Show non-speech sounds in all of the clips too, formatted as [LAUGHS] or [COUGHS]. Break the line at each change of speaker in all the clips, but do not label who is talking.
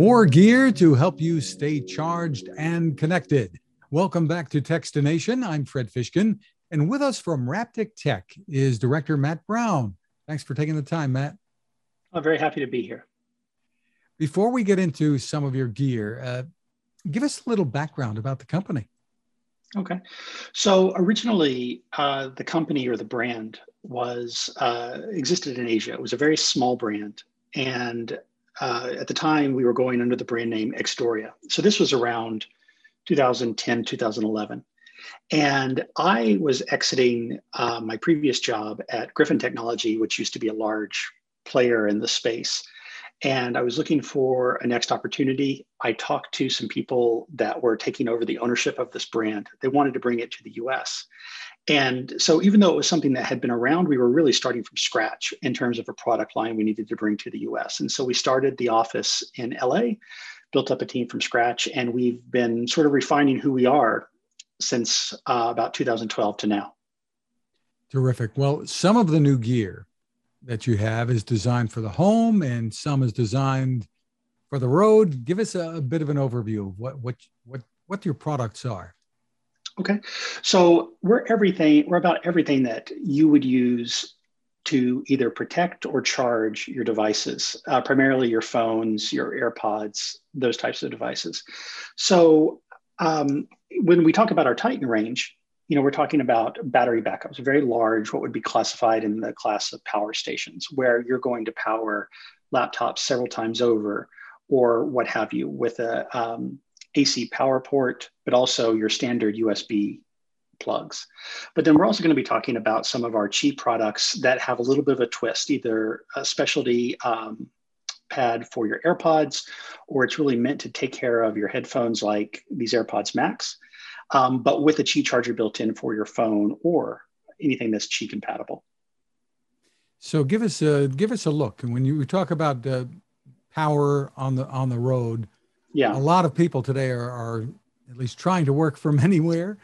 More gear to help you stay charged and connected. Welcome back to Techstination. I'm Fred Fishkin, and with us from Raptic Tech is Director Matt Brown. Thanks for taking the time, Matt.
I'm very happy to be here.
Before we get into some of your gear, uh, give us a little background about the company.
Okay. So originally, uh, the company or the brand was uh, existed in Asia. It was a very small brand, and uh, at the time we were going under the brand name X-Doria. So this was around 2010, 2011. And I was exiting uh, my previous job at Griffin Technology, which used to be a large player in the space. And I was looking for a next opportunity. I talked to some people that were taking over the ownership of this brand. They wanted to bring it to the US. And so, even though it was something that had been around, we were really starting from scratch in terms of a product line we needed to bring to the US. And so, we started the office in LA, built up a team from scratch, and we've been sort of refining who we are since uh, about 2012 to now.
Terrific. Well, some of the new gear that you have is designed for the home and some is designed for the road. Give us a, a bit of an overview of what, what, what, what your products are.
Okay. So we're everything, we're about everything that you would use to either protect or charge your devices, uh, primarily your phones, your AirPods, those types of devices. So um, when we talk about our Titan range, you know, we're talking about battery backups, very large, what would be classified in the class of power stations, where you're going to power laptops several times over, or what have you, with a um, AC power port, but also your standard USB plugs. But then we're also going to be talking about some of our Qi products that have a little bit of a twist, either a specialty um, pad for your AirPods, or it's really meant to take care of your headphones like these AirPods Max um, but with a Qi charger built in for your phone or anything that's Qi compatible.
So give us a give us a look, and when you talk about uh, power on the on the road, yeah, a lot of people today are, are at least trying to work from [LAUGHS] anywhere,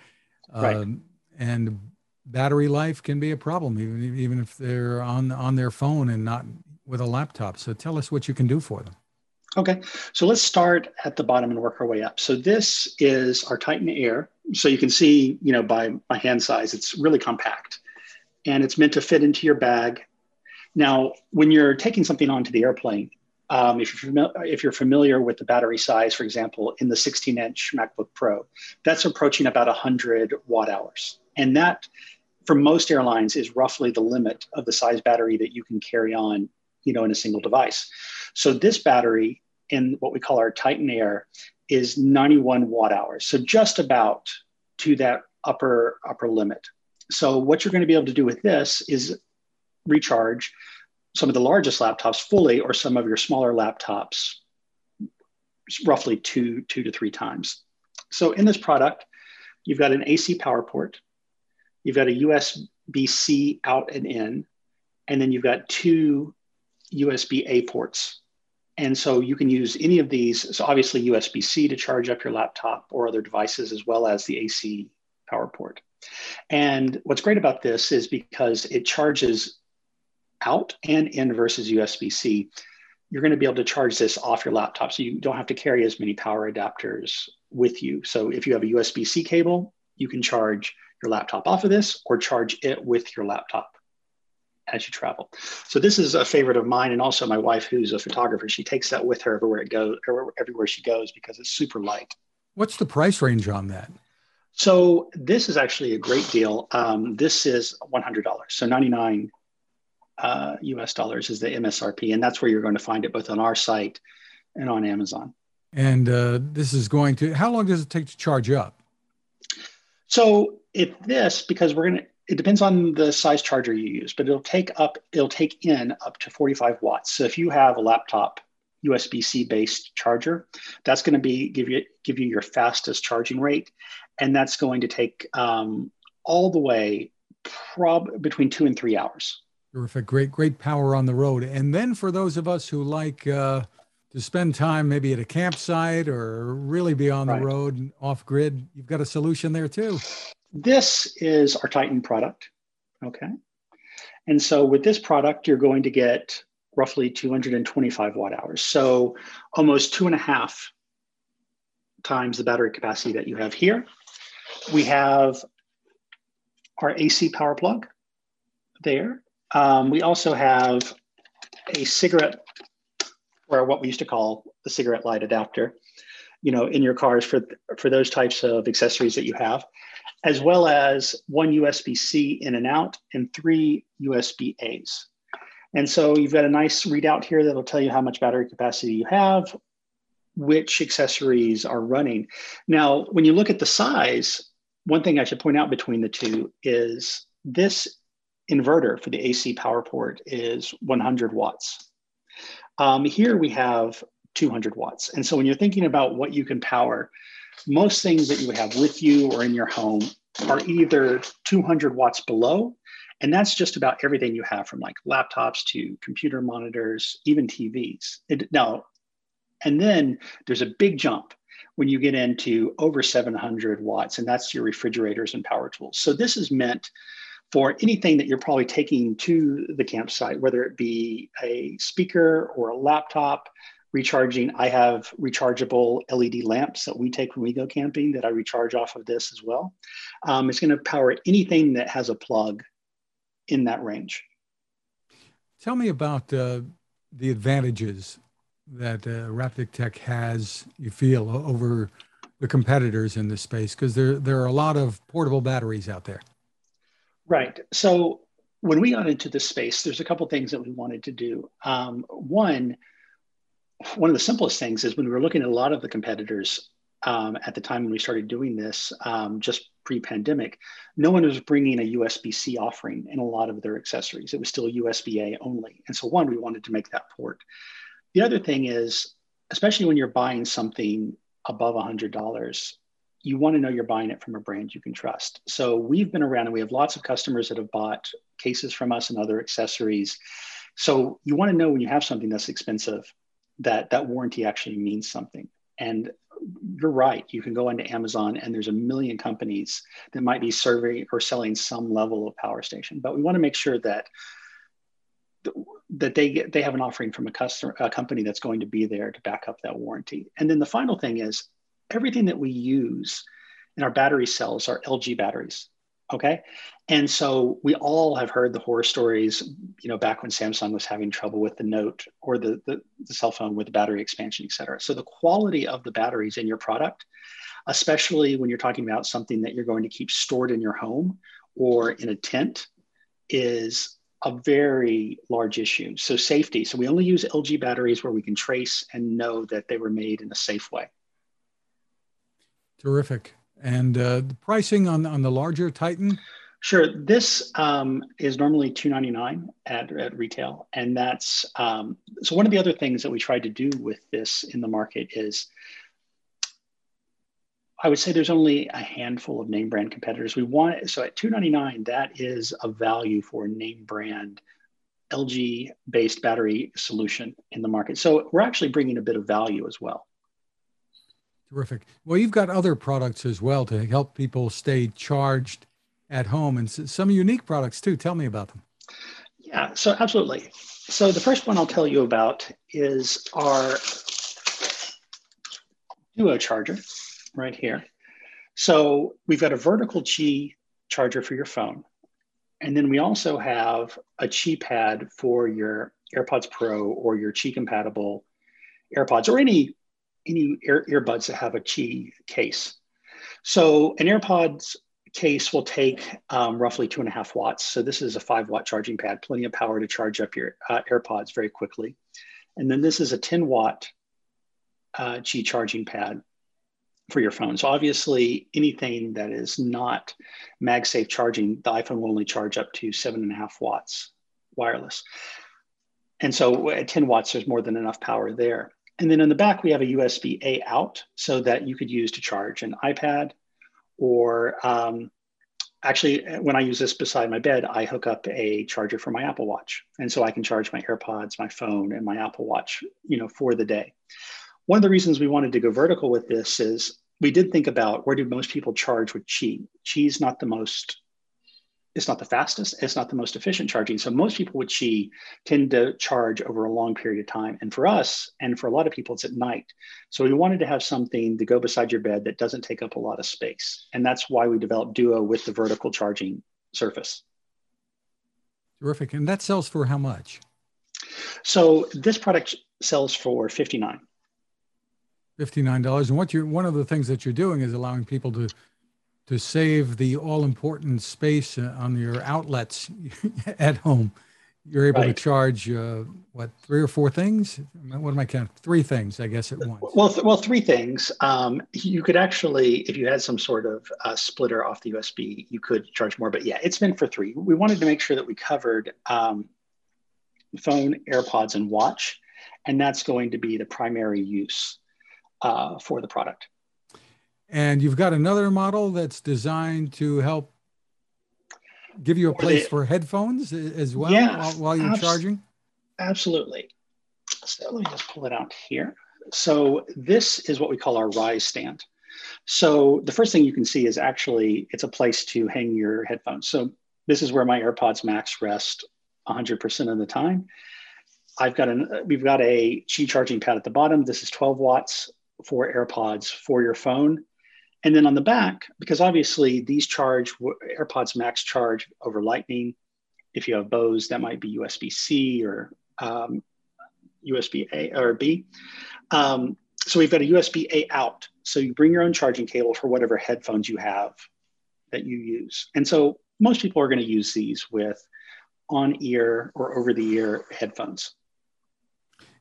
right. Um,
and battery life can be a problem, even even if they're on on their phone and not with a laptop. So tell us what you can do for them.
Okay, so let's start at the bottom and work our way up. So this is our Titan Air. So you can see, you know, by my hand size, it's really compact and it's meant to fit into your bag. Now, when you're taking something onto the airplane, um, if, you're fami- if you're familiar with the battery size, for example, in the 16 inch MacBook Pro, that's approaching about 100 watt hours. And that, for most airlines, is roughly the limit of the size battery that you can carry on, you know, in a single device. So this battery in what we call our Titan Air is 91 watt hours. So just about to that upper upper limit. So what you're going to be able to do with this is recharge some of the largest laptops fully or some of your smaller laptops roughly two, two to three times. So in this product, you've got an AC power port, you've got a USB-C out and in, and then you've got two USB-A ports and so you can use any of these. So obviously USB-C to charge up your laptop or other devices, as well as the AC power port. And what's great about this is because it charges out and in versus USB-C, you're going to be able to charge this off your laptop. So you don't have to carry as many power adapters with you. So if you have a USB-C cable, you can charge your laptop off of this or charge it with your laptop as you travel. So this is a favorite of mine, and also my wife, who's a photographer. She takes that with her everywhere it goes, everywhere she goes, because it's super light.
What's the price range on that?
So this is actually a great deal. Um, this is one hundred dollars, so ninety nine uh, U.S. dollars is the MSRP, and that's where you're going to find it both on our site and on Amazon.
And uh, this is going to. How long does it take to charge up?
So if this, because we're going to it depends on the size charger you use, but it'll take up, it'll take in up to 45 watts. So if you have a laptop USB-C based charger, that's going to be give you give you your fastest charging rate, and that's going to take um, all the way prob between two and three hours.
Terrific, great, great power on the road. And then for those of us who like uh, to spend time maybe at a campsite or really be on right. the road and off grid, you've got a solution there too.
This is our Titan product, okay? And so with this product, you're going to get roughly 225 watt hours. So almost two and a half times the battery capacity that you have here. We have our AC power plug there. Um, we also have a cigarette, or what we used to call the cigarette light adapter, you know, in your cars for, for those types of accessories that you have, as well as one USB-C in and out and three USB-As. And so you've got a nice readout here that'll tell you how much battery capacity you have, which accessories are running. Now, when you look at the size, one thing I should point out between the two is this inverter for the AC power port is 100 watts. Um, here we have 200 watts. And so when you're thinking about what you can power, most things that you have with you or in your home are either 200 watts below, and that's just about everything you have from like laptops to computer monitors, even TVs. It, now, and then there's a big jump when you get into over 700 watts, and that's your refrigerators and power tools. So this is meant for anything that you're probably taking to the campsite, whether it be a speaker or a laptop, recharging. I have rechargeable LED lamps that we take when we go camping that I recharge off of this as well. Um, it's going to power anything that has a plug in that range.
Tell me about uh, the advantages that uh, Raptic Tech has, you feel, over the competitors in this space? Because there, there are a lot of portable batteries out there.
Right. So when we got into this space, there's a couple things that we wanted to do. Um, one, one of the simplest things is when we were looking at a lot of the competitors um, at the time when we started doing this, um, just pre-pandemic, no one was bringing a USB-C offering in a lot of their accessories. It was still USB-A only. And so one, we wanted to make that port. The other thing is, especially when you're buying something above $100, you want to know you're buying it from a brand you can trust. So we've been around and we have lots of customers that have bought cases from us and other accessories. So you want to know when you have something that's expensive that that warranty actually means something. And you're right. You can go into Amazon and there's a million companies that might be serving or selling some level of power station. But we want to make sure that that they get they have an offering from a customer a company that's going to be there to back up that warranty. And then the final thing is everything that we use in our battery cells are LG batteries. Okay. And so we all have heard the horror stories, you know, back when Samsung was having trouble with the Note or the, the, the cell phone with the battery expansion, et cetera. So the quality of the batteries in your product, especially when you're talking about something that you're going to keep stored in your home or in a tent, is a very large issue. So safety. So we only use LG batteries where we can trace and know that they were made in a safe way.
Terrific. And uh, the pricing on, on the larger Titan?
Sure. This um, is normally two ninety nine at, at retail. And that's um, so one of the other things that we tried to do with this in the market is I would say there's only a handful of name brand competitors. We want so at 299 that is a value for a name brand LG based battery solution in the market. So we're actually bringing a bit of value as well.
Terrific. Well, you've got other products as well to help people stay charged at home and some unique products too. Tell me about them.
Yeah, so absolutely. So the first one I'll tell you about is our Duo charger right here. So we've got a vertical Qi charger for your phone. And then we also have a Qi pad for your AirPods Pro or your Qi compatible AirPods or any any ear, earbuds that have a Qi case. So an AirPods case will take um, roughly two and a half watts. So this is a five watt charging pad, plenty of power to charge up your uh, AirPods very quickly. And then this is a 10 watt uh, Qi charging pad for your phone. So obviously anything that is not MagSafe charging, the iPhone will only charge up to seven and a half watts wireless. And so at 10 watts, there's more than enough power there. And then in the back, we have a USB A out so that you could use to charge an iPad or um, actually, when I use this beside my bed, I hook up a charger for my Apple Watch. And so I can charge my AirPods, my phone, and my Apple Watch, you know, for the day. One of the reasons we wanted to go vertical with this is we did think about where do most people charge with Qi? Qi is not the most it's not the fastest, it's not the most efficient charging. So most people with Qi tend to charge over a long period of time. And for us, and for a lot of people, it's at night. So we wanted to have something to go beside your bed that doesn't take up a lot of space. And that's why we developed Duo with the vertical charging surface.
Terrific. And that sells for how much?
So this product sells for 59
$59. And what you're one of the things that you're doing is allowing people to to save the all important space uh, on your outlets [LAUGHS] at home. You're able right. to charge uh, what three or four things? What am I counting? Three things, I guess, at once.
Well, th- well, three things. Um, you could actually, if you had some sort of uh, splitter off the USB, you could charge more. But yeah, it's meant for three. We wanted to make sure that we covered um, phone, AirPods, and watch, and that's going to be the primary use uh, for the product.
And you've got another model that's designed to help give you a place the, for headphones as well yeah, while, while you're abs- charging?
Absolutely. So let me just pull it out here. So this is what we call our rise stand. So the first thing you can see is actually it's a place to hang your headphones. So this is where my AirPods Max rest 100% of the time. I've got an we've got a Qi charging pad at the bottom. This is 12 watts for AirPods for your phone. And then on the back, because obviously these charge AirPods Max charge over Lightning. If you have Bose, that might be USB C or um, USB A or B. Um, so we've got a USB A out. So you bring your own charging cable for whatever headphones you have that you use. And so most people are going to use these with on ear or over the ear headphones.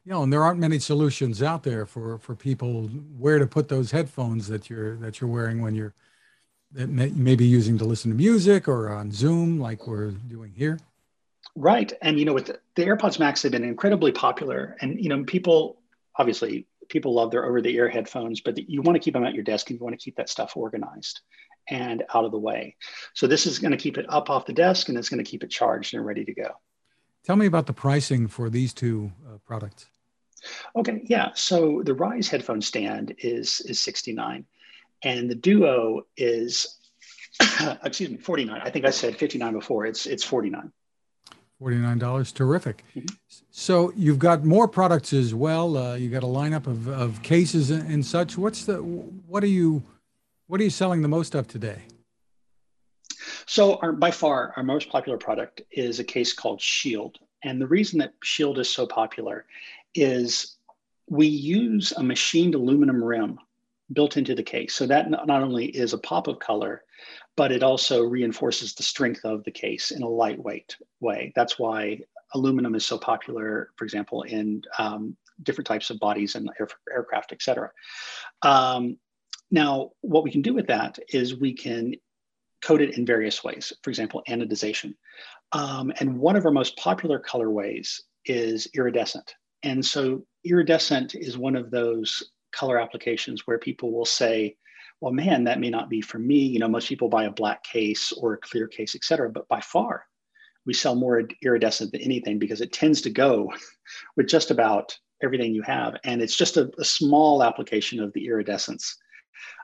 You know, and there aren't many solutions out there for for people where to put those headphones that you're that you're wearing when you're that may, maybe using to listen to music or on Zoom like we're doing here.
Right, and you know, with the, the AirPods Max, have been incredibly popular, and you know, people obviously people love their over-the-ear headphones, but you want to keep them at your desk and you want to keep that stuff organized and out of the way. So this is going to keep it up off the desk and it's going to keep it charged and ready to go.
Tell me about the pricing for these two uh, products.
Okay, yeah. So the Rise headphone stand is is 69 and the Duo is [COUGHS] excuse me, 49. I think I said 59 before. It's it's 49.
$49. Terrific. Mm-hmm. So you've got more products as well. Uh, you got a lineup of, of cases and, and such. What's the what are you what are you selling the most of today?
So our, by far our most popular product is a case called Shield. And the reason that Shield is so popular is we use a machined aluminum rim built into the case. So that not only is a pop of color, but it also reinforces the strength of the case in a lightweight way. That's why aluminum is so popular, for example, in um, different types of bodies and air, aircraft, et cetera. Um, now, what we can do with that is we can coat it in various ways. For example, anodization. Um, and one of our most popular colorways is iridescent. And so iridescent is one of those color applications where people will say, well, man, that may not be for me. You know, most people buy a black case or a clear case, et cetera. But by far, we sell more iridescent than anything because it tends to go [LAUGHS] with just about everything you have. And it's just a, a small application of the iridescence.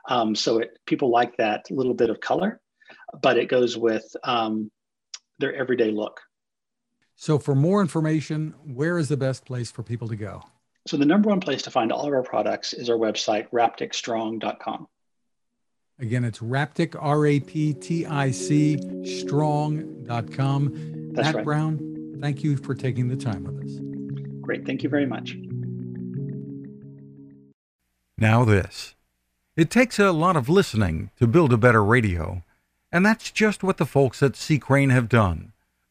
Um, so it, people like that little bit of color, but it goes with um, their everyday look.
So, for more information, where is the best place for people to go?
So, the number one place to find all of our products is our website, rapticstrong.com.
Again, it's Raptic, R A P T I C, strong.com.
That's
Matt
right.
Brown, thank you for taking the time with us.
Great. Thank you very much.
Now, this. It takes a lot of listening to build a better radio, and that's just what the folks at C. Crane have done.